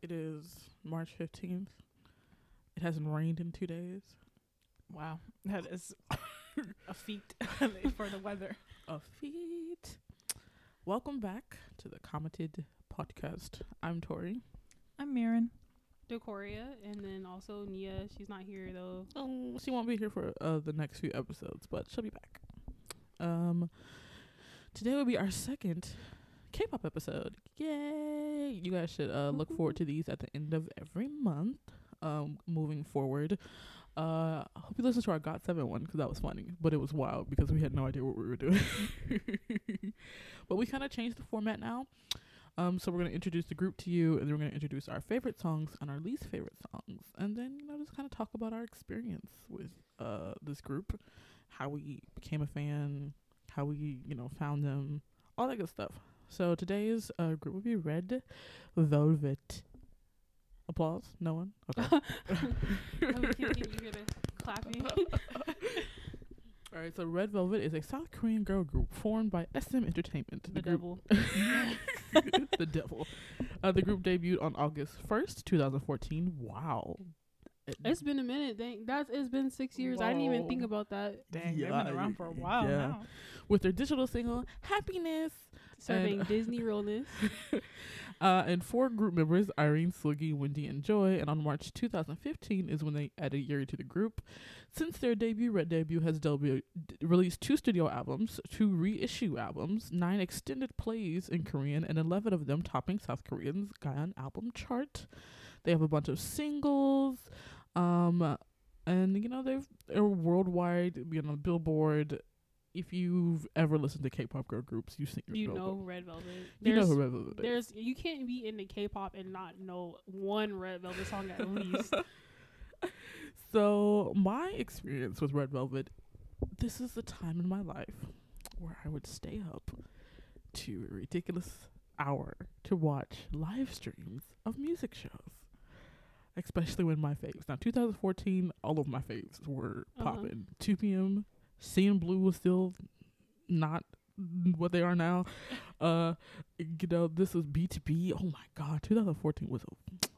It is March 15th. It hasn't rained in two days. Wow, that is a feat for the weather. A feat. Welcome back to the Commented Podcast. I'm Tori. I'm Mirren. Decoria, and then also Nia. She's not here though. Oh, she won't be here for uh, the next few episodes, but she'll be back. Um, today will be our second K-pop episode. Yay! You guys should uh look forward to these at the end of every month. Um, moving forward. Uh, I hope you listen to our Got Seven one because that was funny, but it was wild because we had no idea what we were doing. but we kind of changed the format now. Um, so we're gonna introduce the group to you, and then we're gonna introduce our favorite songs and our least favorite songs, and then you know just kind of talk about our experience with uh this group, how we became a fan, how we you know found them, all that good stuff. So today's uh, group will be Red Velvet. Applause? No one? Okay. No, we can't get you here to clapping. All right. So Red Velvet is a South Korean girl group formed by SM Entertainment. the group devil. the devil. Uh, the group debuted on August 1st, 2014. Wow. It- It's been a minute. Dang, that's it's been six years. I didn't even think about that. Dang, they've been around for a while yeah. now. with their digital single Happiness. Serving And- Disney realness. Uh, and four group members, Irene, Seulgi, Wendy, and Joy. And on March 2015 is when they added Yeri to the group. Since their debut, Red Debut has debu- d- released two studio albums, two reissue albums, nine extended plays in Korean, and 11 of them topping South Korean's Gaon album chart. They have a bunch of singles. Um, and, you know, they've, they're worldwide, you know, Billboard. If you've ever listened to K-pop girl groups, you sing You know Velvet. Red Velvet. You know who Red Velvet is. There's you can't be into K-pop and not know one Red Velvet song at least. So my experience with Red Velvet, this is the time in my life where I would stay up to a ridiculous hour to watch live streams of music shows. Especially when my faves. Now 2014, all of my faves were Uh-huh. popping. 2 p.m. CNBLUE was still not what they are now. Uh, you know, this was BTOB. Oh my god, 2014 was a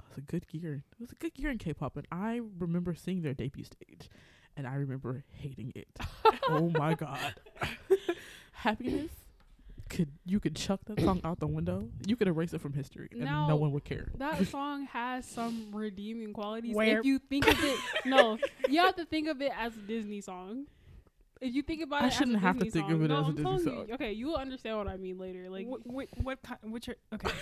was a good year. It was a good year in K-pop, and I remember seeing their debut stage, and I remember hating it. oh my god, happiness. Could you could chuck that song out the window? You could erase it from history, and Now, no one would care. That song has some redeeming qualities. Where- If you think of it, no, you have to think of it as a Disney song. If you think about I it, I shouldn't as a have to Disney think of it no, as a I'm Disney song. You, okay, you will understand what I mean later. Like Like, what, what kind? Which are okay?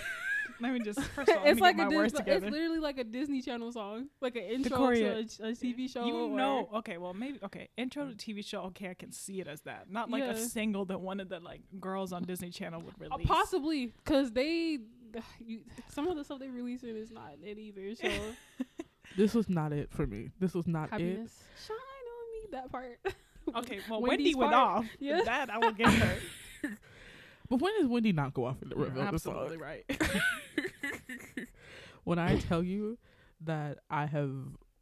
let me just first of all, it's like a my words Disney, together. it's literally like a Disney Channel song, like an intro to a, a TV show. You know, okay, well maybe okay. Intro to TV show, okay, I can see it as that. Not like Yeah. a single that one of the like girls on Disney Channel would Uh, release. possibly because they, you, some of the stuff they releasing is not it either. So This was not it for me. This was not it. shine on me. That part. Okay, well Wendy's Wendy went part. off. Yeah. That I will give her. But when does Wendy not go off in the Red You're Velvet song? absolutely right. when I tell you that I have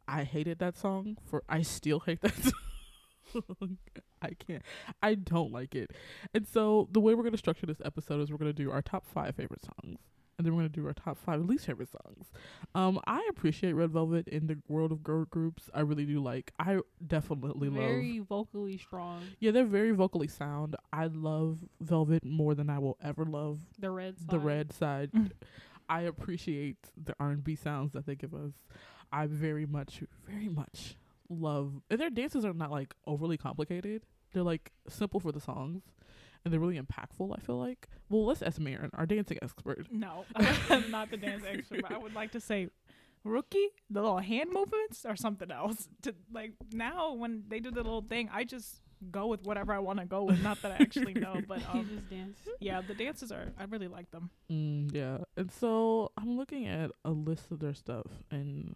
I hated that song for I still hate that song. I can't. I don't like it. And so the way we're gonna structure this episode is we're gonna do our top five favorite songs. And then we're gonna do our top five least favorite songs. Um, I appreciate Red Velvet in the world of girl groups. I really do like I definitely love Very vocally strong. Yeah, they're very vocally sound. I love Velvet more than I will ever love The red. the side. red side. Mm. I appreciate the R and B sounds that they give us. I very much, very much love. And their dances are not like overly complicated. They're like simple for the songs, and they're really impactful. I feel like. Well, let's ask Marin, our dancing expert. No, I'm not the dance expert. But I would like to say, rookie, the little hand movements or something else. To like now when they do the little thing, I just go with whatever I want to go with. Not that I actually know, but He um, just dance. yeah, the dances are. I really like them. Mm, yeah, and so I'm looking at a list of their stuff, and,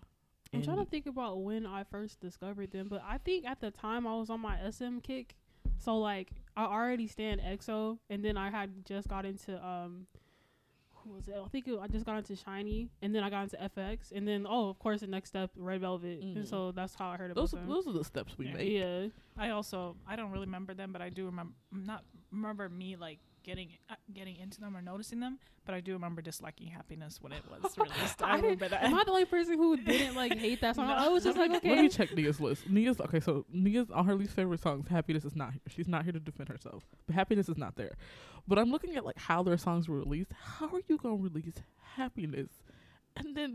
I'm trying to think about when I first discovered them, but I think at the time I was on my SM kick. So like I already stand EXO, and then I had just got into um, who was it? I think it, I just got into SHINee, and then I got into f(x), and then oh, of course, the next step Red Velvet, Mhm. and so that's how I heard about those them. those are the steps we Yeah. make. yeah, I also I don't really remember them, but I do remember not remember me like getting uh, getting into them or noticing them, but I do remember disliking Happiness when it was released. I I remember didn't- that. Am I the only person who didn't like hate that song? No. I was just like, okay. Let me check Nia's list. Nia's okay. So Nia's on her least favorite songs. Happiness is not here. She's not here to defend herself. But happiness is not there. But I'm looking at like how their songs were released. How are you gonna release happiness and then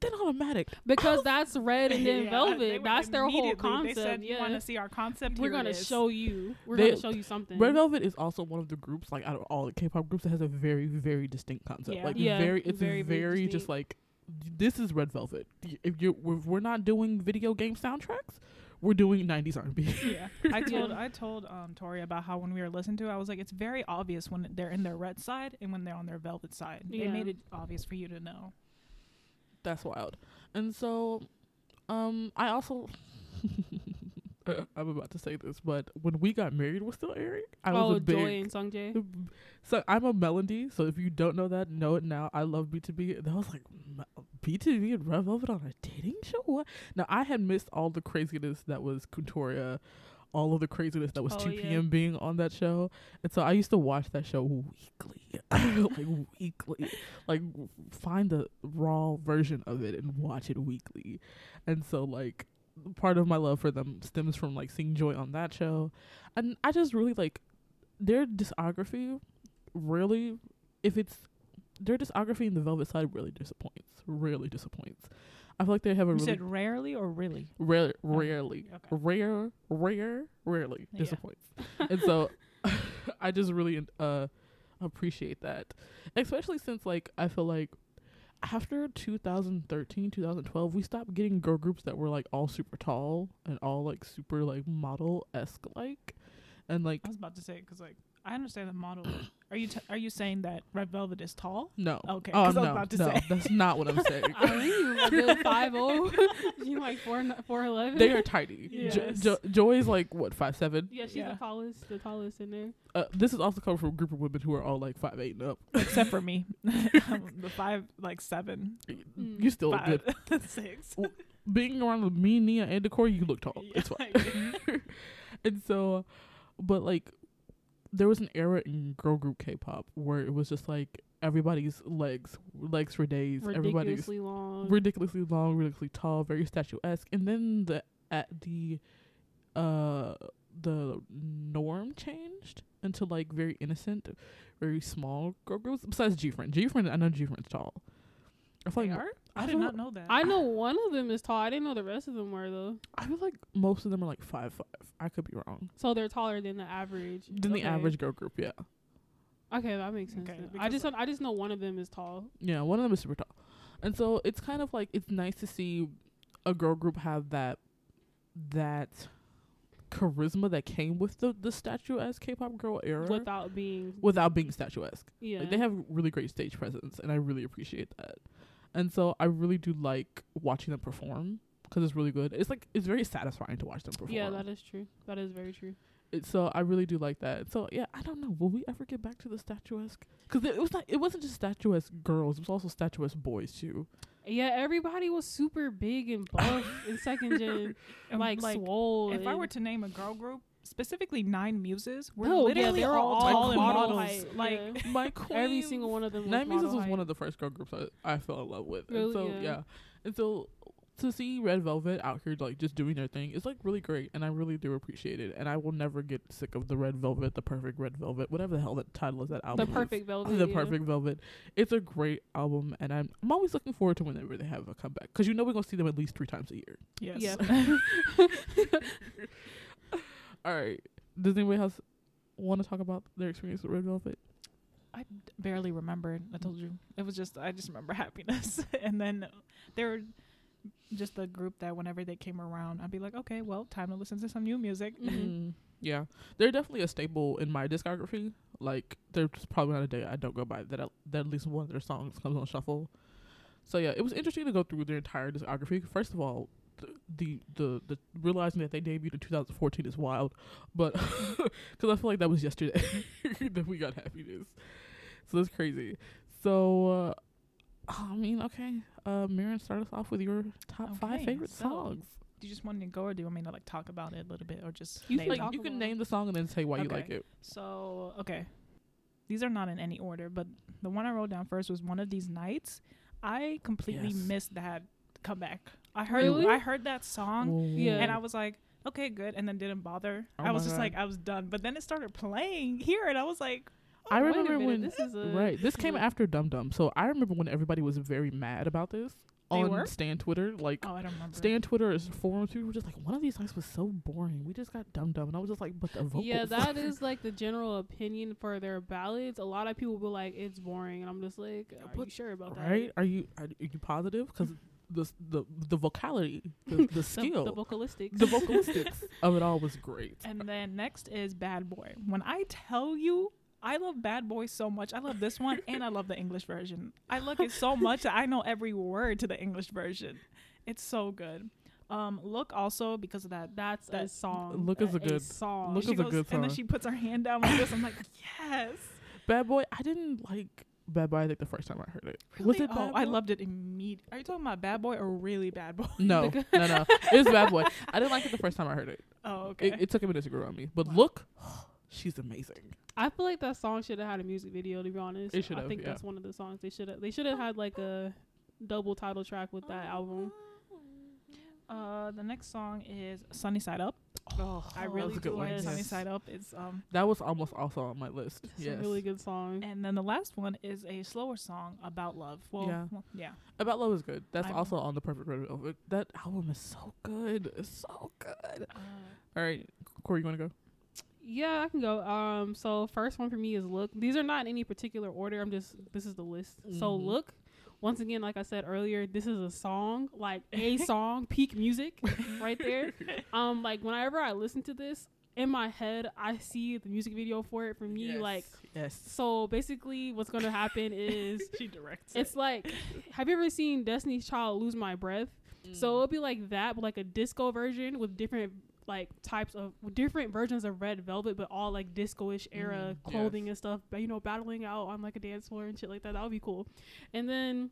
then automatic? because that's red and then Yeah, velvet. were That's their whole concept. They said, yeah. "You want to see our concept? We're gonna show you. We're They- gonna show you something. Red Velvet is also one of the groups like out of all the K-pop groups that has a very very distinct concept. Yeah. Like Yeah, very, it's very, very, very just like this is Red Velvet. If you if we're not doing video game soundtracks, we're doing 90s R&B. Yeah, I told I told um Tori about how when we were listening to it, I was like, it's very obvious when they're in their red side and when they're on their velvet side. They made it obvious for you to know. That's wild. And so, um, I also. I'm about to say this, but when we got married was still airing. I was oh, a big Joy and Sungjae. So I'm a Melody. So if you don't know that, know it now. I love BTOB. That was like, BTOB and Red Velvet on a dating show? What? Now I had missed all the craziness that was Khuntoria, all of the craziness that was Oh, 2 yeah. p.m. being on that show. And so I used to watch that show weekly, like weekly, like find the raw version of it and watch it weekly. And so like part of my love for them stems from like seeing Joy on that show, and I just really like their discography. Really, if it's their discography in the Velvet Side, really disappoints. Really disappoints. I feel like they have a You really said rarely or really? rare, Oh, rarely, okay. rare, rare, rarely Yeah. disappoints. and so, I just really uh appreciate that, especially since like I feel like after 2013, 2012, we stopped getting girl groups that were like all super tall and all like super like model esque like, and like I was about to say because like I understand the model. are you t- are you saying that red velvet is tall? no, Okay, Oh, I was no, about to no, say. that's not what I'm saying. Think you five zero. You like four four eleven. they are tiny. Yes. Jo- Joy is like what five seven. Yeah, she's Yeah. the tallest. The tallest in there. Uh, this is also coming from a group of women who are all like five eight and up. Except for me, I'm the five like seven, Mm. You still look good. six. Being around with me, Nia, and Decor, you look tall. Yeah, It's fine. And so, but like, there was an era in girl group K-pop where it was just like everybody's legs, legs for days. Everybody's Ridiculously long. ridiculously long, ridiculously tall, very statuesque. And then the at the uh the norm changed into like very innocent, very small girl groups. Besides G Friend, G Friend, I know G Friend's tall. I feel They like are? I I did feel- not know that. I know one of them is tall. I didn't know the rest of them were though. I feel like most of them are like five five. I could be wrong. So they're taller than the average. Than the average girl group, yeah. Okay, that makes sense. Okay. I because, just I just know one of them is tall. Yeah, one of them is super tall. And so it's kind of like it's nice to see a girl group have that that charisma that came with the the statuesque K-pop girl era without being without being statuesque. yeah. Like they have really great stage presence, and I really appreciate that. And so I really do like watching them perform because it's really good. It's like it's very satisfying to watch them perform. yeah, that is true. That is very true. It- so I really do like that. So yeah, I don't know. Will we ever get back to the statuesque? Because it was not. It wasn't just statuesque girls. It was also statuesque boys too. Yeah, everybody was super big and buff in second gen, And, like, swole. if I were to name a girl group, specifically Nine Muses, we're No, yeah, literally they were all, all tall and model models. Like yeah. My queen. every single one of them. Was Nine Muses model was one of the first girl groups I, I fell in love with. Really? And so Yeah. yeah. And so to see Red Velvet out here like just doing their thing is like really great and I really do appreciate it. And I will never get sick of the Red Velvet, the perfect Red Velvet, whatever the hell that title is that the album. is. perfect velvet. the yeah. perfect velvet it's a great album and i'm, I'm always looking forward to whenever they have a comeback because you know we're gonna see them at least three times a year yes. Yeah. all right. Does anybody else want to talk about their experience with red velvet? I barely remembered. I told you. It was just I just remember happiness, and then they were just the group that whenever they came around, I'd be like, okay, well, time to listen to some new music. Mhm. Mm, yeah. They're definitely a staple in my discography. Like there's probably not a day i don't go by that, I, that at least one of their songs comes on shuffle. So yeah it was interesting to go through their entire discography. First of all the the the, realizing that they debuted in 2014 is wild but because i feel like that was yesterday that we got happiness. So that's crazy. So uh i mean okay. Uh Miriam, start us off with your top five favorite so- songs. Do you just want to go, or do you want me to like talk about it a little bit, or just You like you can name the song and then say why you like it. So okay, these are not in any order, but the one I wrote down first was one of these nights. I completely Yes. missed that comeback. I heard Really? I heard that song Yeah. and I was like, okay, good, and then didn't bother. Oh I was just God. like, I was done. But then it started playing here, and I was like, oh, I Wait a remember when this is a right. This came after Dum Dum, so I remember when everybody was very mad about this They on were? Stan Twitter. Like oh, I don't remember. Stan Twitter is forums. People were just like, one of these nights was so boring. We just got Dum Dum, and I was just like, but the vocals. Yeah, that is like the general opinion for their ballads. A lot of people were like, "It's boring," and I'm just like, "Are you sure about that?" right. Are you are, are you positive? Because the the the vocality, the, the The, skill, the vocalistics. the vocalistics of it all was great. And then next is Bad Boy. When I tell you, I love Bad Boy so much. I love this one and I love the English version. I like it so much that I know every word to the English version. It's so good. Um, look also because of that. That's a That- song. Look is a a good- song. Look she is a goes, good and then she puts her hand down like this. I'm like, yes. Bad Boy, I didn't like Bad Boy. I think the first time I heard it was Really? it. Oh, Bad I loved it immediately. Are you talking about Bad Boy or really Bad Boy? No, no, no. It was Bad Boy. I didn't like it the first time I heard it. Oh, okay. It, it took a minute to grow on me. But Wow. look, she's amazing. I feel like that song should have had a music video. To be honest, It should I think yeah. that's one of the songs they should have. They should have had like a double title track with that oh. album. Uh, the next song is Sunny Side Up. Oh, I that really was do like Sunny Side Up. It's um That was almost also on my list. It's yes. a really good song. And then the last one is a slower song about love. Well, Yeah. well, yeah. About Love is good. That's I'm- also on the Perfect Red Velvet. That album is so good. It's so good. Uh, All right, Corey, you want to go? Yeah, I can go. Um, so first one for me is look. These are not in any particular order. I'm just this is the list. So Mhm. look. Once again, like I said earlier, this is a song, like a song, peak music, right there. Um, like whenever I listen to this in my head, I see the music video for it. For me, like yes. so. Basically, what's gonna happen is she directs it's like, have you ever seen Destiny's Child lose my breath? Mm. So it'll be like that, but like a disco version with different like types of different versions of Red Velvet, but all like disco-ish era Mm, clothing and stuff. But you know, battling out on like a dance floor and shit like that. That would be cool. And then,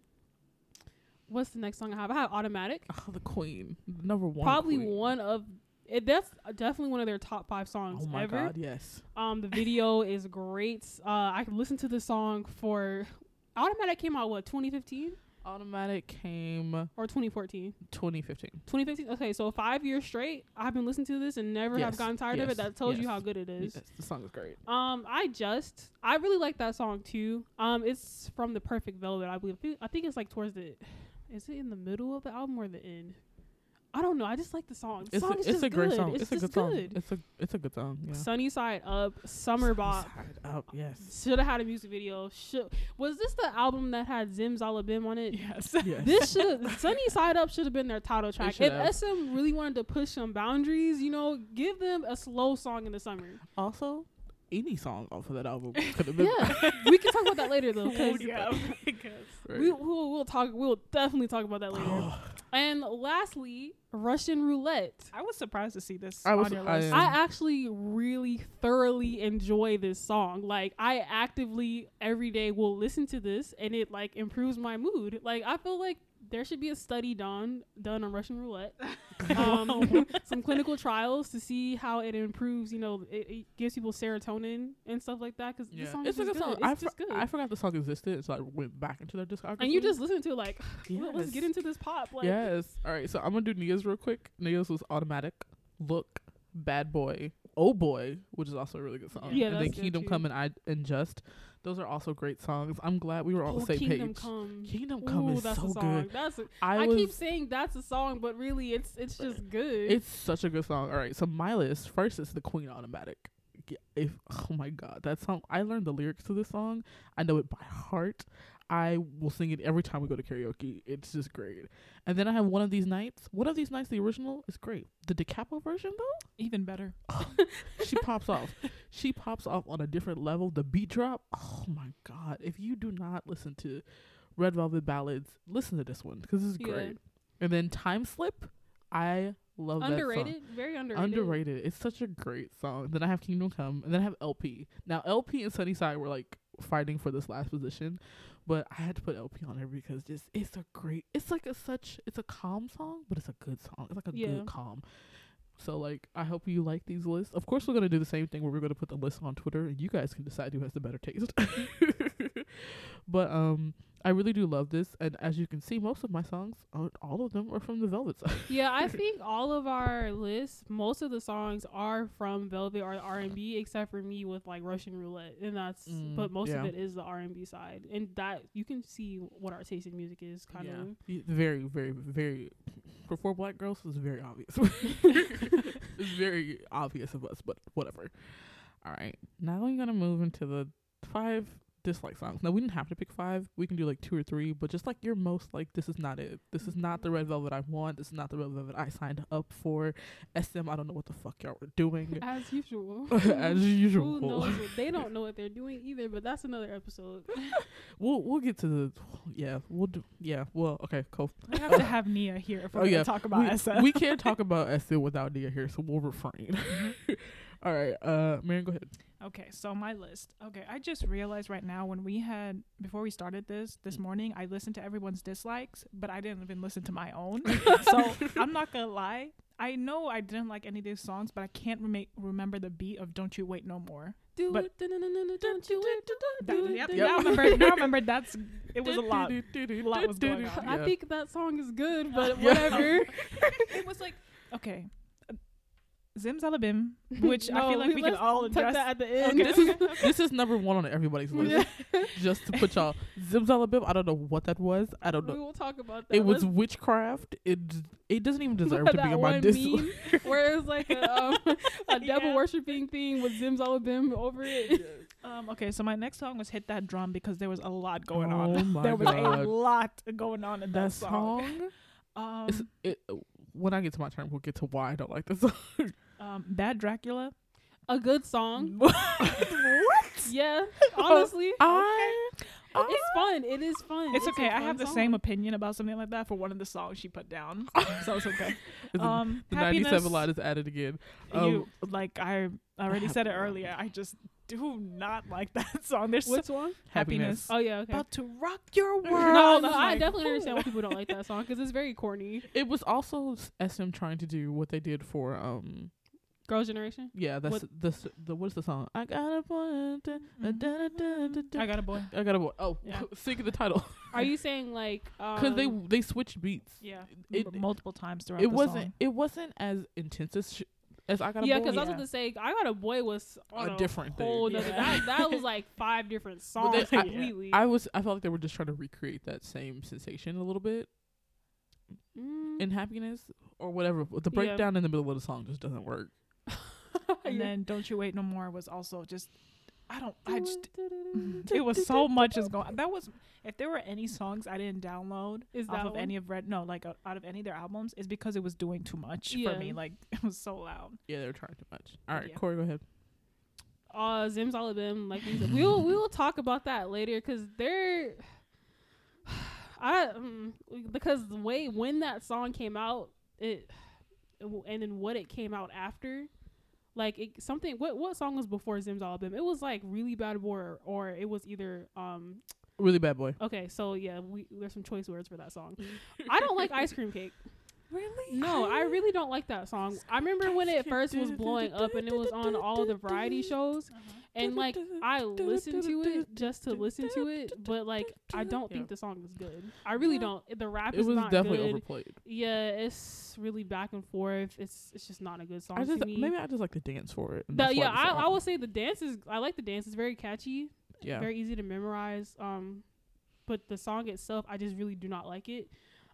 what's the next song I have? I have Automatic. oh, the Queen, number one. Probably queen. one of. It, that's definitely one of their top five songs Oh my ever. God, yes. Um, the video is great. Uh, I can listen to the song for. Automatic came out what 2015 Automatic came or 2014. 2015. 2015. Okay, so five years straight, I've been listening to this and never have gotten tired of it. That tells you how good it is. Yes, the song is great. Um, I just, I really like that song too. Um, it's from the Perfect Velvet, I believe. I think it's like towards the, is it in the middle of the album or the end? I don't know. I just like the song. The It's song a, is it's just a great good. song. It's, It's, a good song. good. It's a it's a good song. Yeah. Sunny Side Up, Summer Bop. Side up, yes. Should have had a music video. Should was this the album that had Zim Zalabim on it? Yes. yes. This should Sunny Side Up should have been their title track. If have. SM really wanted to push some boundaries, you know, give them a slow song in the summer. also any song off of that album could have been. Yeah, we can talk about that later though. 'cause yeah. because Right. we we'll, we'll talk. We'll definitely talk about that later. and lastly, Russian roulette. I was surprised to see this I was- on your I list. am- I actually really thoroughly enjoy this song. Like I actively every day will listen to this and it like improves my mood. Like I feel like there should be a study done done on Russian roulette. Um, some clinical trials to see how it improves, you know, it, it gives people serotonin and stuff like that cuz yeah. this song it's is a just good good. song. It's I, just for- good. I forgot the song existed, so I went back into their discography. and you just listen to it like yes. let's get into this pop like yes. All right. So I'm gonna do Nia's real quick. Nia's was automatic. Look, bad boy. Oh boy, which is also a really good song. Yeah, and then Kingdom too. Come and I and Just. Those are also great songs. I'm glad we were on Oh, the same Kingdom page. Come. Kingdom Come Ooh, is that's so a song. good. That's a, I, I, was keep saying that's a song, but really it's it's uh, just good. It's such a good song. All right, so my list first is the Queen Automatic. If oh my god, that song! I learned the lyrics to this song. I know it by heart. I will sing it every time we go to karaoke. It's just great. And then I have one of these nights. One of these nights, the original is great. The DeCapo version though, Even better. she pops off. She pops off on a different level. The beat drop. Oh my god! If you do not listen to Red Velvet Ballads, listen to this one because it's Yeah. great. And then Time Slip. I love that song. underrated, very underrated. Underrated. It's such a great song. Then I have Kingdom Come, and then I have LP. Now LP and Sunnyside were like fighting for this last position, but I had to put LP on there because just it's a great. It's like a such. It's a calm song, but it's a good song. It's like a Yeah. good calm. So like, I hope you like these lists. Of course, we're gonna do the same thing where we're gonna put the list on Twitter, and you guys can decide who has the better taste. but um, I really do love this, and as you can see, most of my songs, all of them, are from the Velvet side. Yeah, I think all of our lists, most of the songs are from Velvet or R and B, except for me with like Russian Roulette, and that's. Mm, but most yeah. of it is the R and B side, and that you can see what our taste in music is, kind of. Y- very, very, very. For four black girls, it's very obvious. it's very obvious of us, but whatever. All right, now we're gonna move into the five dislike songs. Now we didn't have to pick five. We can do like two or three, but just like your most like this is not it. This is not the red velvet I want. This is not the red velvet I signed up for. SM, I don't know what the fuck y'all were doing. As usual. As usual. Who knows? They don't know what they're doing either, but that's another episode. We'll we'll get to the yeah we'll do yeah well okay cool. We have to uh, have Nia here if oh, we're Oh, gonna yeah. talk about we, SM. we can't talk about SM without Nia here, so we'll refrain. Mm-hmm. All right, uh, Marion, go ahead. Okay, so my list. Okay, I just realized right now when we had before we started this this morning, I listened to everyone's dislikes, but I didn't even listen to my own. so I'm not gonna lie. I know I didn't like any of these songs, but I can't rema- remember the beat of "Don't You Wait No More." Do But- it, da-na-na-na-na, don't you wait, That, do it, yep, do now I remember. Now I remember. That's it was a lot. A lot was going on. I think that song is good, but whatever. it was like okay, Zimzalabim, which I feel like we, can all address. that at the end. this is this is number one on everybody's list. Just to put y'all Zimzalabim. I don't know what that was. I don't know. we will talk about that. It was witchcraft. It it doesn't even deserve to be on my list. where it was like a, um, a devil Yeah. worshiping thing with Zimzalabim over it. Um, okay, so my next song was "Hit That Drum" because there was a lot going Oh on. my there was God. a lot going on in that, That song. song. Um, it, when I get to my turn, we'll get to why I don't like this song. Um, "Bad Dracula." A good song. what? Yeah, honestly. I It's fun. It is fun. It's a okay. I have the song. same opinion about something like that for one of the songs she put down, so it's okay. the, Um, the happiness, 97 line is added again. Um, you like I already said it earlier. I just do not like that song. There's Which so, one? happiness. Oh yeah. Okay. about to rock your world. no, no, I Like, definitely understand why people don't like that song because it's very corny. It was also s- SM trying to do what they did for um Girls' Generation. yeah that's What- the s- the what's the song I got a boy da- da- da- da- da- da- I got a boy. I got a boy oh Yeah. sing the title Are you saying like? Um, because they they switched beats Yeah, It- multiple times throughout. it the wasn't song. it wasn't as intense as sh- as I got a Yeah, boy because I was Yeah. about to say I got a boy was on A a, different thing. whole nother- Yeah. That, that was like five different songs they- I- completely. I was I felt like they were just trying to recreate that same sensation a little bit Mm. in happiness or whatever but the Yeah. breakdown in the middle of the song just doesn't work And then "Don't You Wait No More" was also just. I don't. I just. It was so much is going. That was. If there were any songs I didn't download Is off that of one? any of Red, no, like uh, out of any of their albums, is because it was doing too much Yeah. for me. Like it was so loud. yeah they were trying too much all right Yeah. Corey go ahead uh Zimzalabim like we said. we'll we will talk about that later because they're I um, because the way when that song came out it and then what it came out after like it, something what what song was before Zimzalabim? it was like really bad boy or, or it was either um really bad boy okay so yeah we there's some choice words for that song I don't like ice cream cake Really? no, I really don't like that song. I remember when it first was blowing up and it was on all the variety shows, and like I listened to it just to listen to it, but like I don't think Yeah. the song is good. I really don't. The rap it is was not definitely good. overplayed Yeah, it's really back and forth. It's it's just not a good song I just to me. maybe I just like to dance for it and The- yeah, I, song- I would say the dance is. I like the dance. It's very catchy, yeah very easy to memorize. Um, but the song itself, I just really do not like it.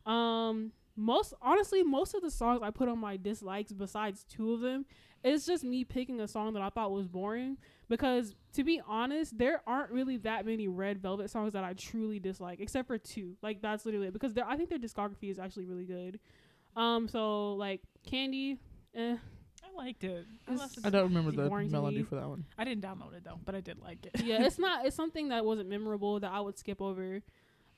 Um, most honestly, most of the songs I put on my dislikes, besides two of them, it's just me picking a song that I thought was boring. Because to be honest, there aren't really that many Red Velvet songs that I truly dislike, except for two. Like that's literally it. Because I think their discography is actually really good. Um, so like Candy, eh, I liked it. I, It's- I don't remember the melody for that one I didn't download it though, but I did like it. yeah, it's not. It's something that wasn't memorable that I would skip over.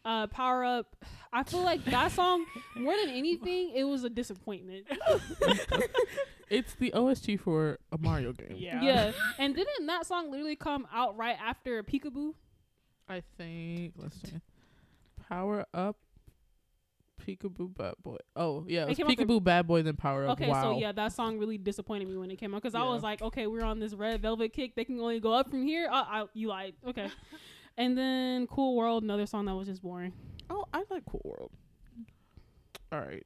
Uh, Power Up. I feel like that song more than anything, it was a disappointment. it's the OST for a Mario game yeah. Yeah, and didn't that song literally come out right after Peekaboo? I think let's see power up Peekaboo Bad Boy. Oh yeah, it It was came Peekaboo Bad Boy then Power Up. Okay, wow. so yeah, that song really disappointed me when it came out because I was like, okay, we're on this red velvet kick. They can only go up from here. Uh, I, you lied. Okay. and then Cool World, another song that was just boring. Oh, I like Cool World. All right.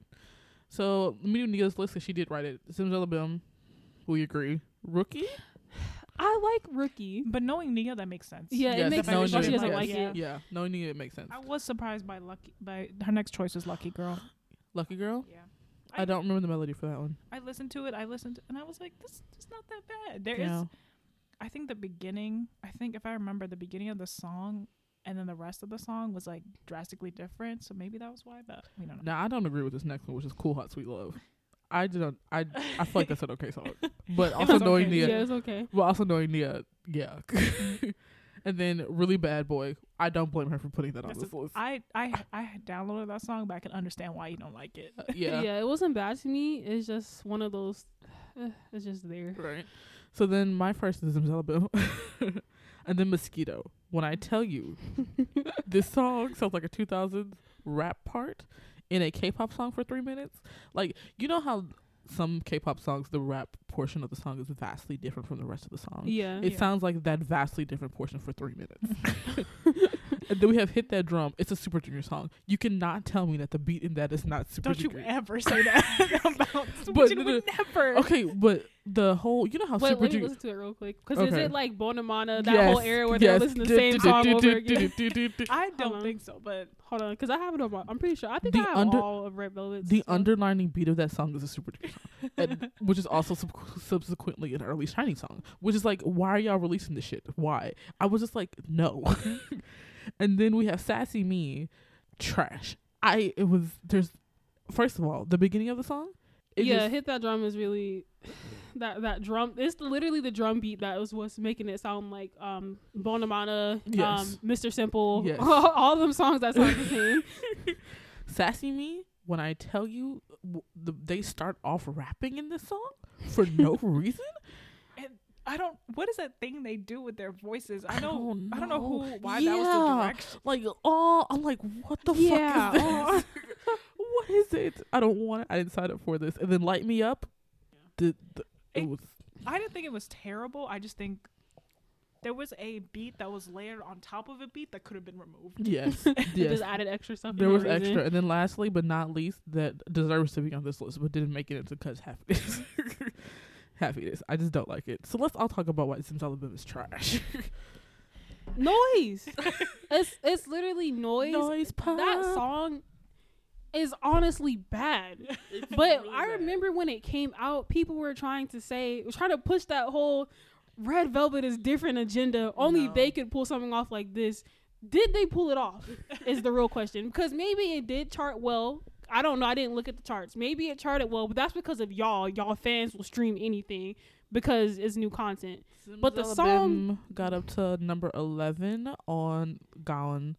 So let me do Nia's list because she did write it. Zimzalabim. We agree. Rookie. I like Rookie. But knowing Nia, that makes sense. Yeah, Yes, it makes knowing sense. She doesn't yes. like Yeah. it. Yeah, knowing Nia, it makes sense. I was surprised by Lucky. By her next choice was Lucky Girl. Lucky Girl. Yeah. I, don't remember the melody for that one. I listened to it. I listened, and I was like, "This is not that bad." There is, yeah. I think the beginning. I think if I remember the beginning of the song, and then the rest of the song was like drastically different. So maybe that was why. But we don't know. Now I don't agree with this next one, which is Cool Hot Sweet Love. I don't. I I feel like that's an okay song, but also was knowing okay. Nia, Yeah, it's okay. well, also knowing Nia, yeah. and then really bad boy. I don't blame her for putting that on That's this list. I I I downloaded that song, but I can understand why you don't like it. Uh, yeah. yeah, it wasn't bad to me. It's just one of those. eh, it's just there. Right. So then my first is Zimzalabim. and then Mosquito. When I tell you this song sounds like a 2000s rap part in a K-pop song for 3 minutes. Like, you know how some K-pop songs the rap portion of the song is vastly different from the rest of the song. Yeah. It Yeah. sounds like that vastly different portion for 3 minutes. and then we have Hit That Drum. It's a Super Junior song. You cannot tell me that the beat in that is not Super Don't you ever say that about But but no, would never. Okay, but the whole, you know how Wait, Super let me Junior listen to it real quick. Because is it like Bonamana, that whole Yes, era where yes. they're listening to the same song over again? I don't think so, but Hold on, because I have it on my. I'm pretty sure. I think The I have under- all of Red Velvet's. the stuff. underlining beat of that song is a super Junior song, and, which is also sub- subsequently an early Shining song. Which is like, why are y'all releasing this shit? Why? I was just like, no. And then we have Sassy Me, trash. I it was there's first of all the beginning of the song. It yeah, just- hit that drum is really that that drum. It's literally the drum beat that was what's making it sound like um Bonamana, Yes. um Mr. Simple, Yes. all them songs that sound the same. Sassy Me. When I tell you, w- the, they start off rapping in this song for no reason. I don't. What is that thing they do with their voices? I know. don't I don't know who. know. Why that was the direction. Like, oh, I'm like, what the Yeah, fuck is uh. this? what is it? I don't want it. I didn't sign up for this. And then light me up. The, the it, It- was I didn't think it was terrible. I just think there was a beat that was layered on top of a beat that could have been removed. yes, yes. Just added extra stuff. There was reason. extra, and then lastly but not least, that deserves to be on this list, but didn't make it into cuz happiness. Happiness. I just don't like it. So let's all talk about why Zimzalabim is trash. noise. it's it's literally noise. Noise pop. That song is honestly bad. But I remember when it came out, people were trying to say, trying to push that whole Red Velvet is different agenda. Only No. they could pull something off like this. Did they pull it off? is the real question. Because maybe it did chart well. I don't know. I didn't look at the charts. Maybe it charted well, but that's because of y'all. Y'all fans will stream anything because it's new content. But the song- got up to number 11 on Gaon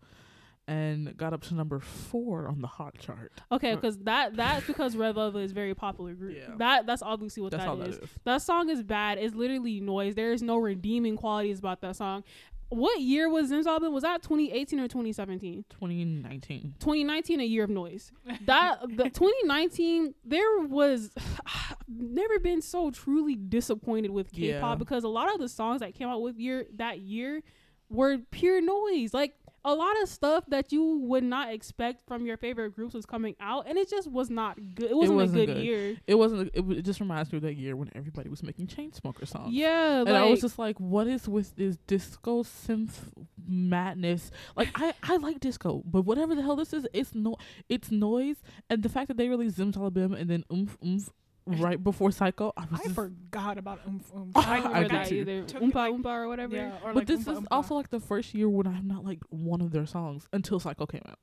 and got up to number 4 on the hot chart. Okay, because that that's because Red Velvet is a very popular group. Yeah. That that's obviously what That's that that is. is. That song is bad. It's literally noise. There is no redeeming qualities about that song. What year was Zimzalabim? Was that 2018 or 2017? 2019. 2019, a year of noise. That the 2019, there was never been so truly disappointed with K-pop Yeah. because a lot of the songs that came out with year that year were pure noise. Like a lot of stuff that you would not expect from your favorite groups was coming out, and it just was not good. It wasn't, wasn't a good, good. year. It wasn't. It, it just reminds me of that year when everybody was making Chainsmoker songs. Yeah, and like, I was just like, "What is with this disco synth madness?" Like, I I like disco, but whatever the hell this is, it's no, it's noise, and the fact that they released Zimzalabim and then oomph oomph right before Psycho, I was I just. forgot about Oomph Oomph. I I don't did remember that too. either. Took Oompa like- Oompa or whatever. Yeah, or but like this Oompa is Oompa. also like the first year when I'm not like one of their songs until Psycho came out.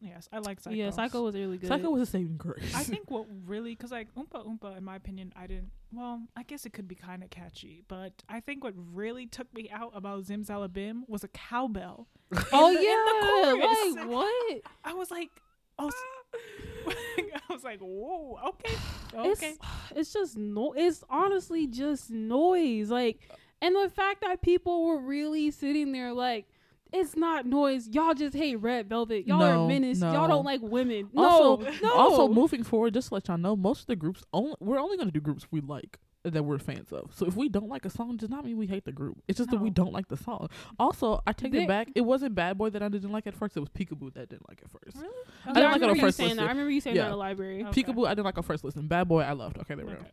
yes, I like Psycho. Yeah, Psycho was really good. Psycho was a saving grace. I think what really, because like Oompa Oompa, in my opinion, I didn't. Well, I guess it could be kind of catchy, but I think what really took me out about Zimzalabim was a cowbell. oh in the- in the yeah, chorus. like what? I was like, oh, s- I was like, whoa, okay, It's okay. it's just no. It's honestly just noise. Like, and the fact that people were really sitting there like. it's not noise. Y'all just hate Red Velvet. Y'all No, are menace. no. Y'all don't like women. Also- no, no. Also, moving forward, just to let y'all know, most of the groups only we're only gonna do groups we like that we're fans of. So if we don't like a song, does not mean we hate the group. It's just that we don't like the song. Also, I take They- it back. It wasn't Bad Boy that I didn't like at first. It was Peekaboo that I didn't like at first. Really? I Yeah, didn't like it on first listen. that. I remember you saying Yeah. that in the library. Okay. Peekaboo I didn't like on first listen. Bad Boy I loved. Okay, there we Okay. go.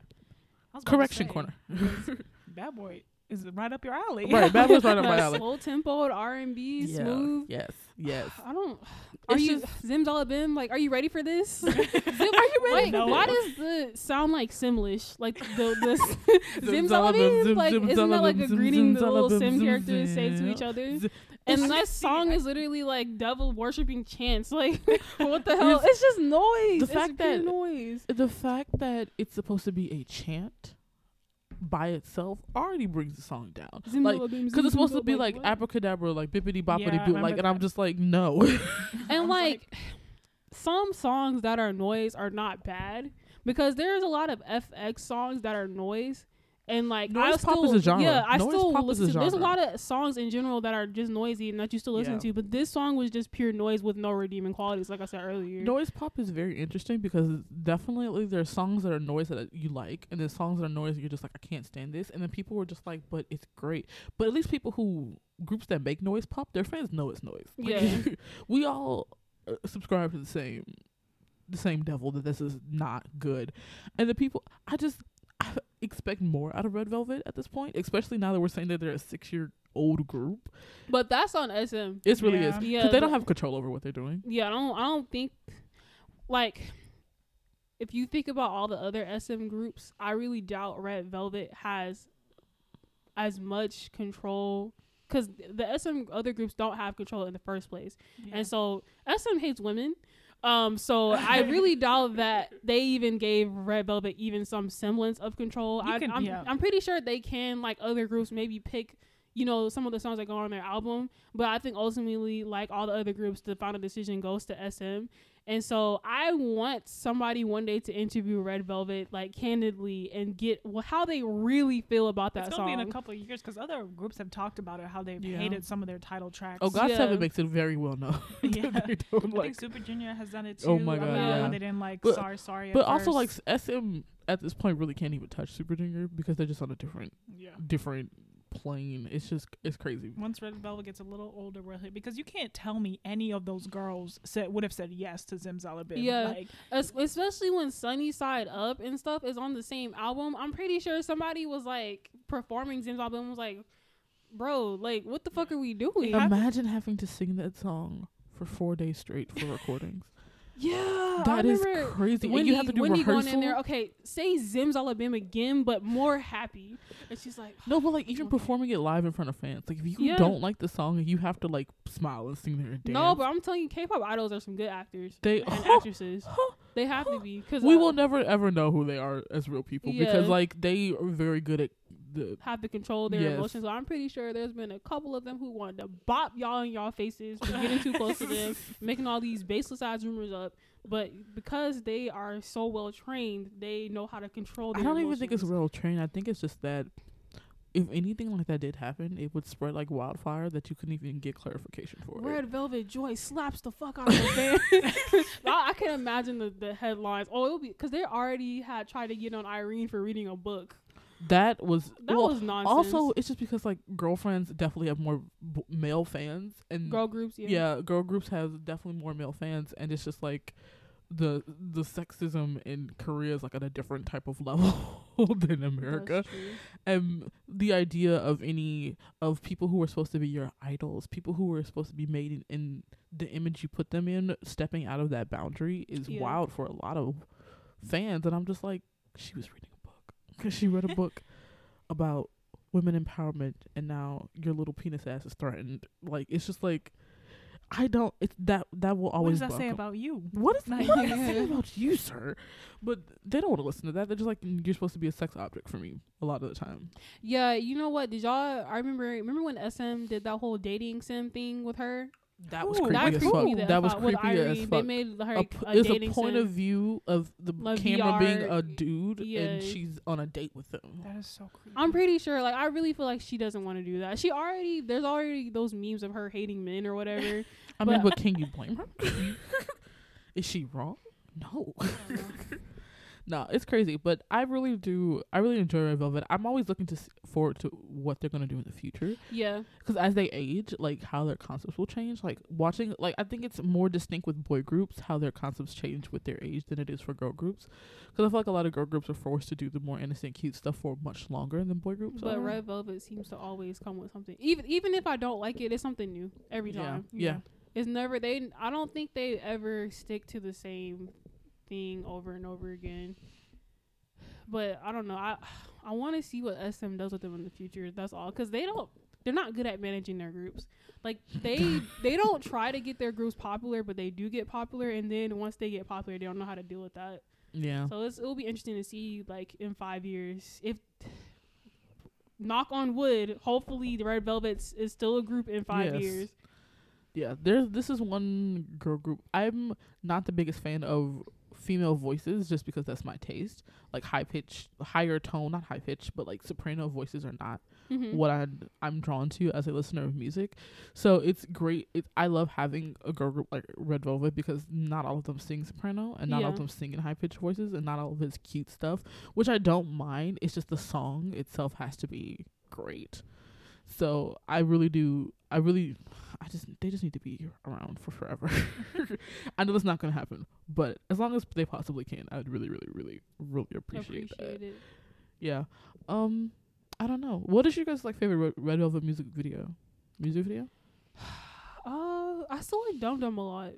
I was about to Correction corner. Bad boy is right up your alley. right, Bad Boy's right up my alley. Slow tempoed R and B, Yeah, smooth. Yes, yes. I don't. Are It's you just- Zimzalabim? Like, are you ready for this? Zim, are you ready Like, why does the sound like Simlish? Like the the Zim, Zimzalabim? zim, Like, isn't that like a greeting the little Sim characters say to each other? And that song is literally like devil worshipping chants. Like, what the hell? It's just noise. The fact that- noise. the fact that it's supposed to be a chant by itself already brings the song down. Like, because it's supposed to be zimzalabim, like what? abracadabra, like bippity boppity Yeah, I boo, like, remember and I'm just like, no. And was like some songs that are noise are not bad because there's a lot of f(x) songs that are noise. And like Noise I pop still, is a genre. yeah, I Noise still a listen. To, there's a lot of songs in general that are just noisy and that you still listen Yeah. to, but this song was just pure noise with no redeeming qualities, like I said earlier. Noise pop is very interesting because definitely there are songs that are noise that you like, and there's songs that are noise that you're just like, I can't stand this. And then people were just like, but it's great. But at least people who groups that make noise pop, their fans know it's noise. Like, Yeah. we all uh, subscribe to the same, the same devil that this is not good. And the people, I just expect more out of Red Velvet at this point, especially now that we're saying that they're a six year old group. But that's on SM. It really Yeah. is. Yeah, Because they don't have control over what they're doing. Yeah, I don't. I don't think like if you think about all the other SM groups, I really doubt Red Velvet has as much control because the SM other groups don't have control in the first place, Yeah. and so SM hates women. Um, so I really doubt that they even gave Red Velvet even some semblance of control. You I, I'm, yeah. I'm pretty sure they can, like other groups, maybe pick, you know, some of the songs that go on their album. But I think ultimately, like all the other groups, the final decision goes to SM. And so I want somebody one day to interview Red Velvet, like candidly, and get well, how they really feel about that it's song. gonna be in a couple of years because other groups have talked about it how they've Yeah. hated some of their title tracks. Oh, God Yeah. Seven makes it very well known. Yeah. they don't I like think Super Junior has done it too. Oh my I God, remember yeah. they didn't like But- sorry sorry. at But also, like first. s- SM at this point really can't even touch Super Junior because they're just on a different, yeah. different plane. It's just it's crazy. Once Red Velvet gets a little older, really, because you can't tell me any of those girls said would have said yes to Zimzalabim. Yeah. like, Es- especially when Sunny Side Up and stuff is on the same album. I'm pretty sure somebody was like performing Zimzalabim was like, bro, like what the fuck are we doing? Imagine having to sing that song for four days straight for recordings. Yeah, that is crazy. and you have to do Wendy rehearsal. going in there. Okay, say Zimzalabim again, but more happy. And she's like, No, but like even Okay. performing it live in front of fans, like if you Yeah. don't like the song, you have to like smile and sing there and dance. no, but I'm telling you, K-pop idols are some good actors they and actresses. They have to be because we uh, will never ever know who they are as real people because like they are very good at the have to control their Yes. emotions. So I'm pretty sure there's been a couple of them who wanted to bop y'all in y'all faces for getting too close to them, making all these baseless ass rumors up. But because they are so well trained, they know how to control. Their I don't even think it's emotions. real train. I think it's just that if anything like that did happen, it would spread like wildfire that you couldn't even get clarification for. it. Red Velvet Joy slaps the fuck out of the band. I, I can imagine the, the headlines. Oh, it'll be because they already had tried to get on Irene for reading a book. That was That well, was nonsense. also it's just because like girlfriends definitely have more b- male fans and girl groups, yeah. yeah. girl groups have definitely more male fans and it's just like the the sexism in Korea is like at a different type of level than America. and the idea of any of people who are supposed to be your idols, people who are supposed to be made in, in the image you put them in, stepping out of that boundary is Yeah. wild for a lot of fans. And I'm just like, she was reading because she read a book about women empowerment, and now your little penis ass is threatened. Like it's just like. I don't. It's that that will what always. does that say buckle. about you? What is Like- what does that say about you, sir? But they don't want to listen to that. They're just like, "Mm, you're supposed to be a sex object for me a lot of the time. Yeah, you know what? Did y'all? I remember. Remember when SM did that whole dating sim thing with her? That was Ooh, creepy That as fuck. me That was out with creepy as Irene. They fuck. made her A a, p- a it's a point sim. of view of the Like camera being a dude yeah. and she's on a date with him. That is so creepy. I'm pretty sure. Like, I really feel like she doesn't want to do that. She already there's already those memes of her hating men or whatever. I mean, But- but can you blame her? Is she wrong? No. no, it's crazy, but I really do. I really enjoy Red Velvet. I'm always looking to s- forward to what they're gonna do in the future yeah, because as they age, like how their concepts will change. Like watching, like I think it's more distinct with boy groups how their concepts change with their age than it is for girl groups. Because I feel like a lot of girl groups are forced to do the more innocent, cute stuff for much longer than boy groups. but are. Red Velvet seems to always come with something. Even even if I don't like it, it's something new every time. yeah, time. yeah, It's never they. I don't think they ever stick to the same thing over and over again. But I don't know. I I want to see what SM does with them in the future. That's all. Because they don't. They're not good at managing their groups. Like they they don't try to get their groups popular, but they do get popular. And then once they get popular, they don't know how to deal with that. yeah. So it's, it'll be interesting to see like in five years if. Knock on wood. Hopefully, the Red Velvets is still a group in five Yes. years. Yeah, there's this is one girl group. I'm not the biggest fan of female voices just because that's my taste. Like high pitch, higher tone, not high pitch, but like soprano voices are not Mm-hmm. what I I'm drawn to as a listener of music. So it's great. It, I love having a girl group like Red Velvet because not all of them sing soprano and not all of them sing in high pitched voices and not all of it's cute stuff, which I don't mind. It's just the song itself has to be great. So I really do. I really, I just they just need to be around for forever. I know that's not gonna happen, but as long as they possibly can, I would really, really, really, really appreciate, appreciate that. it. Yeah. Um, I don't know. What is your guys' like favorite Red- Velvet music video? Music video? Uh, I still like Dum Dum a lot.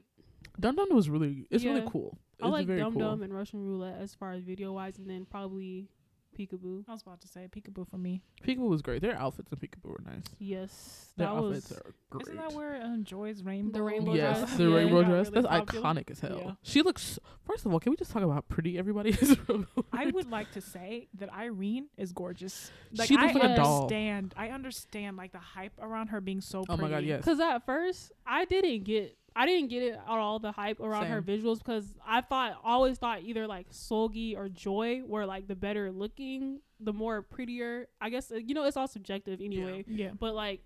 Dum Dum was really. It's really Yeah. cool. I It's like very Dum cool. Dum and Russian Roulette as far as video wise, and then probably Peekaboo. I was about to say peekaboo for me. Peekaboo was great. Their outfits in Peekaboo were nice. Yes, Their that outfits was. are great. Isn't that where uh, Joy's rainbow? The rainbow yes, dress? the Yeah. rainbow dress. really That's popular? iconic as hell. Yeah. She looks. First of all, can we just talk about how pretty everybody is? I would like to say that Irene is gorgeous. Like She I looks like a doll. understand. I understand like the hype around her being so pretty. oh pretty. my god, yes. Because at first I didn't get, I didn't get it at all the hype around her visuals because I thought, always thought either like Seulgi or Joy were like the better looking, the more prettier. I guess uh, you know it's all subjective anyway. Yeah. But like,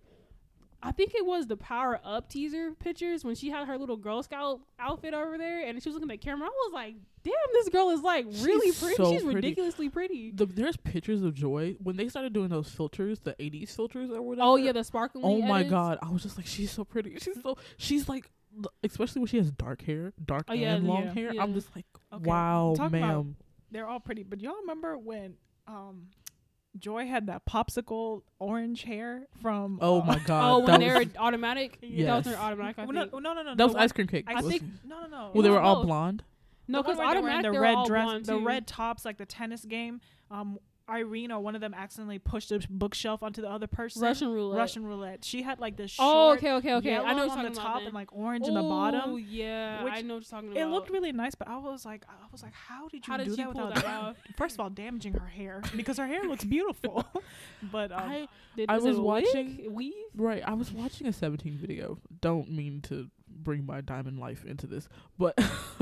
I think it was the Power Up teaser pictures when she had her little Girl Scout outfit over there, and she was looking at the camera. I was like, "Damn, this girl is like really She's pretty. so She's pretty. ridiculously pretty." The, there's pictures of Joy when they started doing those filters, the '80s filters or whatever. Oh yeah, the sparkling. Oh my edits. god, I was just like, she's so pretty. She's so she's like, l- especially when she has dark hair, dark Oh, yeah, and long yeah, hair. yeah. I'm just like, Okay, wow, talk about- ma'am. They're all pretty, but y'all remember when um Joy had that popsicle orange hair from Oh uh, my god, Oh, when they're was, automatic. That was Yes. their automatic. I Well, no, think. no, no, no, that no, was ice cream cake. I wasn't think no, no, no. well, they was were all blonde. No, because where they were in automatic the they're red all dress, blonde the red tops, like the tennis game. Um, Irene or one of them accidentally pushed the bookshelf onto the other person. Russian roulette. Russian roulette. She had like this Oh, okay, okay, okay. I know what on the top and like orange in the bottom. Oh yeah, which I know what you're talking about. It looked really nice, but I was like, I was like, how did you How do you that pull without that? First of all, damaging her hair because her hair looks beautiful. but um, I Did, I was a wig? watching- weave. right. I was watching a 17 video. Don't mean to bring my diamond life into this, but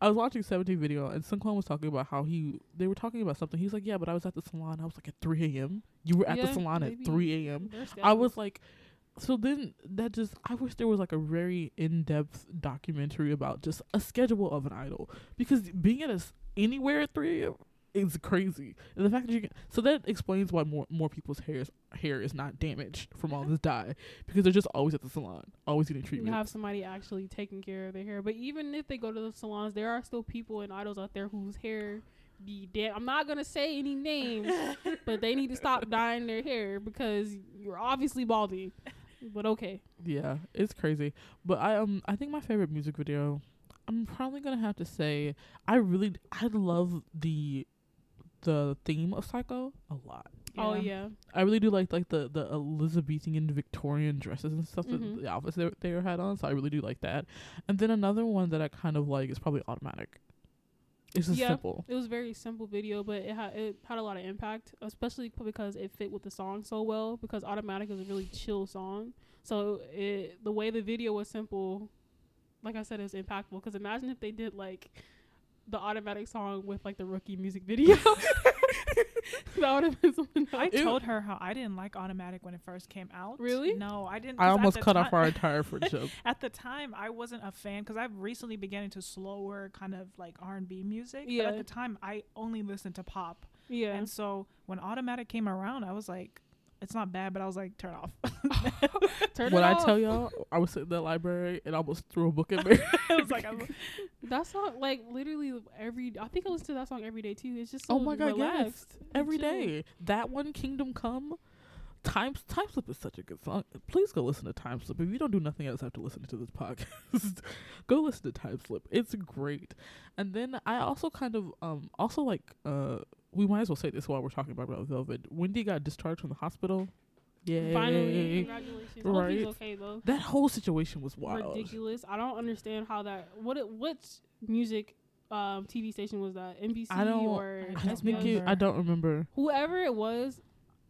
I was watching 17 video and Seungkwan was talking about how he they were talking about something. He's like, yeah, but I was at the salon. I was like at 3 a.m. You were at the salon at 3 a.m. I was like, so then that just I wish there was like a very in depth documentary about just a schedule of an idol because being at a s anywhere at three a.m. is crazy. And the fact that you can so that explains why more more people's hair hair is not damaged from all this dye because they're just always at the salon, always getting treatment. You have somebody actually taking care of their hair. But even if they go to the salons, there are still people and idols out there whose hair be dead. I'm not gonna say any names, but they need to stop dyeing their hair because you're obviously baldy. But okay, Yeah, it's crazy. But I um I think my favorite music video, I'm probably gonna have to say I really I love the the theme of Psycho a lot. oh yeah, I really do like like the the Elizabethan Victorian dresses and stuff Mhm. that the outfits they they had on. So I really do like that. And then another one that I kind of like is probably Automatic. It's just Yeah. simple. it was a very simple video, but it had it had a lot of impact, especially because it fit with the song so well. Because Automatic is a really chill song, So it the way the video was simple, like I said, is impactful. Because imagine if they did like the automatic song with like the rookie music video. that would have been something. I. Told her how I didn't like Automatic when it first came out. Really? No, I didn't. I almost cut off our entire friendship. At the time, I wasn't a fan because I've recently began into slower kind of like R and B music. But Yeah. at the time, I only listened to pop, yeah. and so when Automatic came around, I was like, it's not bad, but I was like, turn off. Turn when it I off. tell y'all, I was sitting in the library and almost threw a book at me. I was like, I'm, that song, like literally every. I think I listen to that song every day too. It's just so oh my god, yes, relaxed. and every chill. day. That one, Kingdom Come. Time Time Slip is such a good song. Please go listen to Time Slip. If you don't do nothing else after listening to this podcast, go listen to Time Slip. It's great. And then I also kind of um also like uh we might as well say this while we're talking about Red Velvet. Wendy got discharged from the hospital. Yeah. Finally, congratulations. Hope he's okay though. That whole situation was wild. Ridiculous. I don't understand how that. What? It, which music um, TV station was that? NBC I don't. or I I don't don't think it, I don't remember. whoever it was.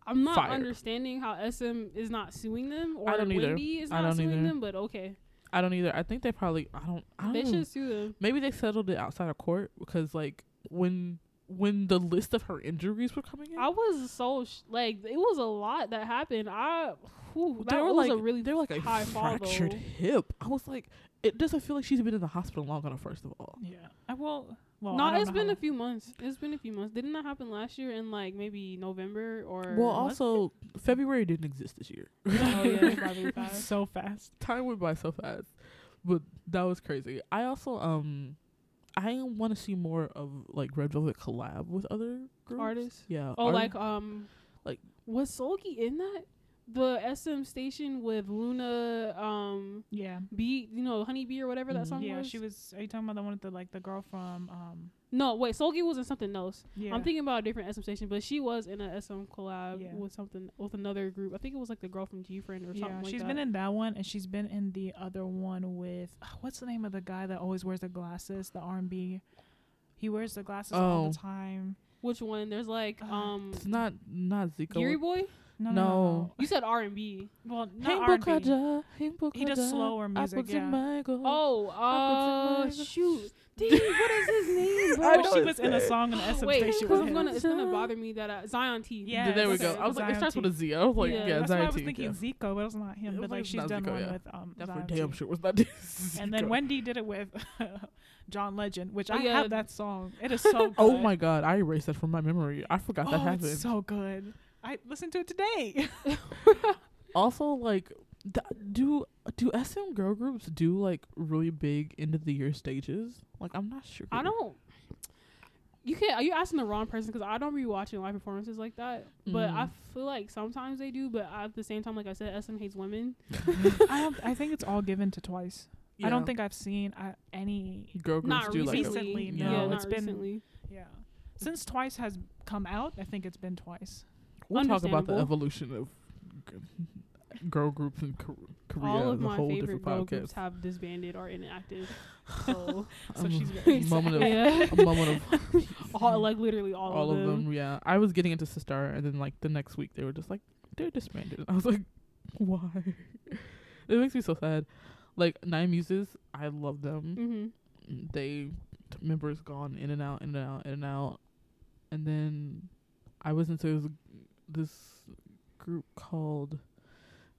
I'm not Fired. understanding how SM is not suing them or I don't either. Wendy is I not don't suing either. them, but okay, I don't either. I think they probably. I don't. I don't they should sue them. Maybe they settled it outside of court because like when when the list of her injuries were coming in, I was so sh- like it was a lot that happened. I whew, they that were was like a really they were like a high fall fractured though. hip. I was like, it doesn't feel like she's been in the hospital long enough. First of all, yeah. I will. Well, no, I don't it's know been a few months. It's been a few months. Didn't that happen last year in like maybe November or? well, was also February didn't exist this year. oh yeah, fast. so fast. Time went by so fast, but that was crazy. I also um, I want to see more of like Red Velvet collab with other groups. artists. Yeah. Oh, art- like um, like- was Seulgi in that? The SM station with Luna, um, Yeah. Bee, you know, Honey Bee or whatever that Mhm. song Yeah, was. Yeah, she was. Are you talking about the one with the like the girl from? um No, wait, Seulgi was in something else. Yeah. I'm thinking about a different SM station, but she was in a SM collab Yeah. with something with another group. I think it was like the girl from GFriend or Yeah, something like she's that. been in that one, and she's been in the other one with what's the name of the guy that always wears the glasses, the R and B. He wears the glasses all Oh. the time. Which one? There's like Uh, um, it's not not Zico. Giriboy. No, No. no, You said R and B. no. Well, Hey, not R&B. Bukaja, hey, He does slower music, yeah. mango. Oh, uh, shoot. Dang, what is his name, bro? I Oh, know she was in a song in the SM Wait, station because with it's him. gonna it's gonna bother me that uh, Zion T. Yeah, there we go. I was like, it starts with a Z. I was like, Yeah. yeah, That's why I was T, thinking yeah. Zico, but it's not him. But like like she's done Zico, one yeah. with um. That for Zion damn T. sure was not And then Wendy did it with John Legend, which Oh, I yeah. have that song. It is so good. Oh my god, I erased that from my memory. I forgot that Oh, happened. it's so good. I listened to it today. also, like, d- do do SM girl groups do like really big end of the year stages? Like, I'm not sure. I don't. You can't. Are you asking the wrong person? Because I don't be watching live performances like that. But I Mm. feel like sometimes they do. But at the same time, like I said, SM hates women. I don't, I think it's all given to twice. I don't think I've seen uh, any. girl groups Not do like. recently. a- Recently, yeah, no, not it's been- recently. Yeah, since Twice has come out, I think it's been twice. We'll talk about the evolution of g- girl groups in Kor- Korea. All of my whole favorite girl podcast. groups have disbanded or inactive. So So she's very a moment of yeah, a moment of all like literally all, all of them. Yeah, I was getting into SISTAR, and then like the next week they were just like they're disbanded. And I was like, why? it makes me so sad. Like Nine Muses, I love them. hmm They members gone in and out, in and out, in and out, and then I was into this, this group called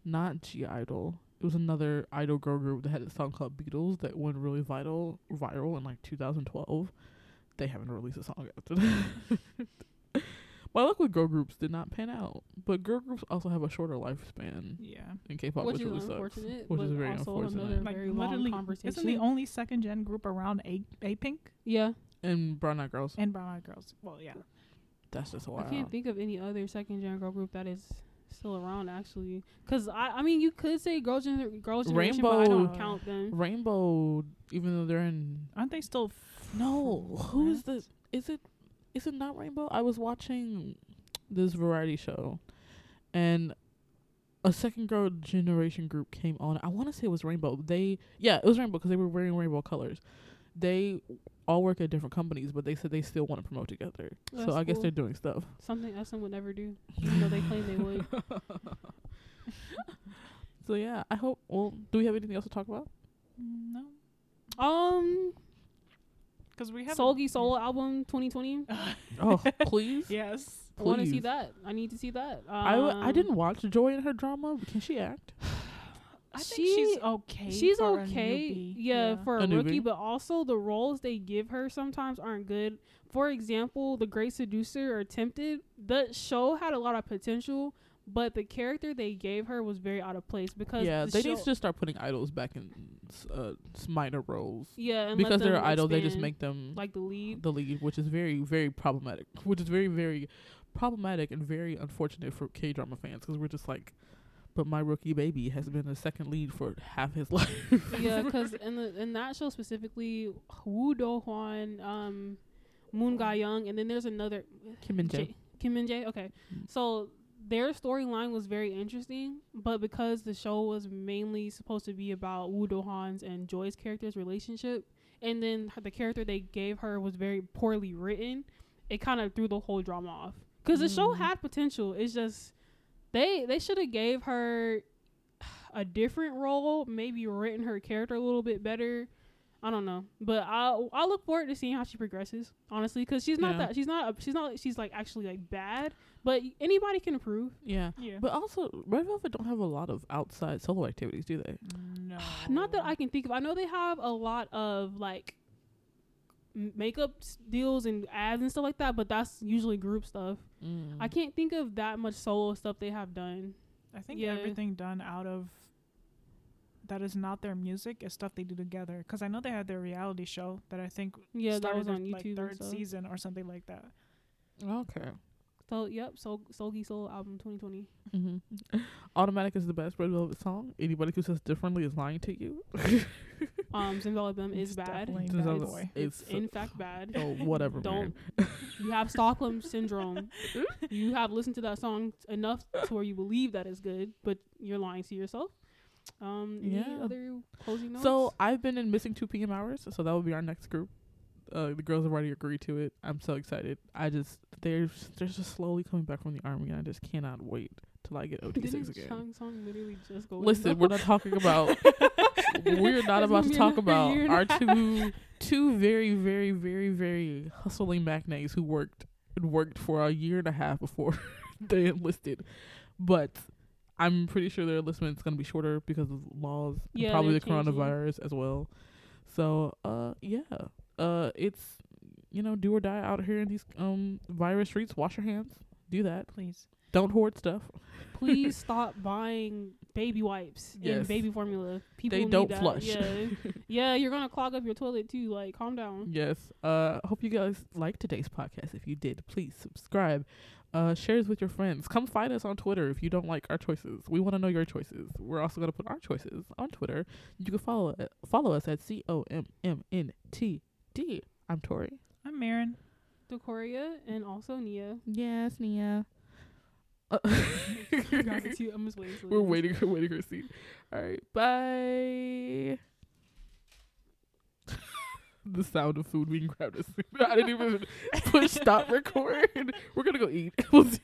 not G Idol. It was another idol girl group that had a song called Beatles that went really vital viral in like 2012. They haven't released a song after that. My luck with girl groups did not pan out, but girl groups also have a shorter lifespan Yeah, in K-pop, Which which is really sucks. unfortunate, which is but very also unfortunate. another like very long literally, conversation. isn't the only second gen group around A A Pink yeah, And Brown Eyed Girls, and Brown Eyed Girls? Well, yeah. That's just I can't think of any other second gen girl group that is still around actually. Cause I, I mean, you could say girl gen, girls generation, but I don't Rainbow- count them. Rainbow, even though they're in Aren't they still? f- No, who is friends? this? Is it? Is it not Rainbow? I was watching this variety show, and a second girl generation group came on. I want to say it was Rainbow. They yeah, it was Rainbow because they were wearing rainbow colors. They all work at different companies, but they said they still want to promote together. That's so I guess cool. they're doing stuff. Something SM would never do, even though they claim they would. So yeah, I hope. Well, do we have anything else to talk about? No, Um, because we have Seulgi solo album 2020. Oh, please. yes. I want to see that. I need to see that. Um, I, w- I didn't watch Joy in her drama. Can she act? I think She- she's okay. She's for okay, newbie. yeah, for a, A rookie, newbie. but also the roles they give her sometimes aren't good. For example, The Great Seducer or Tempted, the show had a lot of potential, but the character they gave her was very out of place because Yeah, the they show, need to just start putting idols back in s- uh, s- minor roles yeah, and because they're them idols. They just make them like the lead. the lead, which is very, very problematic. Which is very, very problematic and very unfortunate for K drama fans because we're just like, but my rookie baby has been a second lead for half his life. yeah, because in the in that show specifically, Woo Do Hwan, um, Moon Ga Young, and then there's another Kim Min Jae. J- Kim Min Jae. Okay, Mm. so their storyline was very interesting, but because the show was mainly supposed to be about Woo Do Hwan's and Joy's character's relationship, and then the character they gave her was very poorly written, it kind of threw the whole drama off. Because the show Mm. had potential. It's just they they should have gave her a different role, maybe written her character a little bit better. I don't know, but I I look forward to seeing how she progresses. Honestly, because she's not Yeah. that she's not a, she's not she's like actually like bad, but anybody can improve. Yeah. Yeah. But also, Red Velvet don't have a lot of outside solo activities, do they? no. Not that I can think of. I know they have a lot of like m- makeup deals and ads and stuff like that, but that's usually group stuff. Mm. I can't think of that much solo stuff they have done. I think Yeah. everything done out of that is not their music is stuff they do together. Because I know they had their reality show that I think Yeah, that started was on like, YouTube and third season or something like that. Okay. So yep, Sol Seulgi solo album 2020. Mm-hmm. Automatic is the best Red Velvet song. Anybody who says differently is lying to you. Um, Zimzalabim is bad. It's- bad it's- It's It's in fact bad. oh whatever, Don't- man. You have Stockholm syndrome. you have listened to that song enough to where you believe that it's good, but you're lying to yourself. Um, any Yeah. other closing notes? So I've been in missing 2PM hours, so that will be our next group. Uh, the girls have already agreed to it. I'm so excited. I just they're they're just slowly coming back from the army, and I just cannot wait till I get OT six again. Song literally just go? Listen, we're not talking about. we're not about gonna talk about year and a our two two very very very very hustling magnates who worked and worked for a year and a half before they enlisted, but. I'm pretty sure their enlistment is gonna be shorter because of laws, and Yeah, probably the changing. coronavirus as well. So, uh, yeah, uh, it's you know do or die out here in these um virus streets. Wash your hands. Do that. Please. Don't hoard stuff. Please stop buying baby wipes Yes. and baby formula. People They don't flush. Yeah, yeah, you're gonna clog up your toilet too. Like, calm down. Yes. Uh hope you guys liked today's podcast. If you did, please subscribe. Uh share this with your friends. Come find us on Twitter if you don't like our choices. We want to know your choices. We're also going to put our choices on Twitter. You can follow uh, follow us at C O M M N T D. I'm Tori. I'm Marin. Decoria and also Nia. Yes, Nia. Uh, Got it too. I'm just waiting. till We're waiting we're waiting for a seat. All right. Bye. the sound of food being grabbed. is- I didn't even push stop record. We're gonna go eat. We'll see.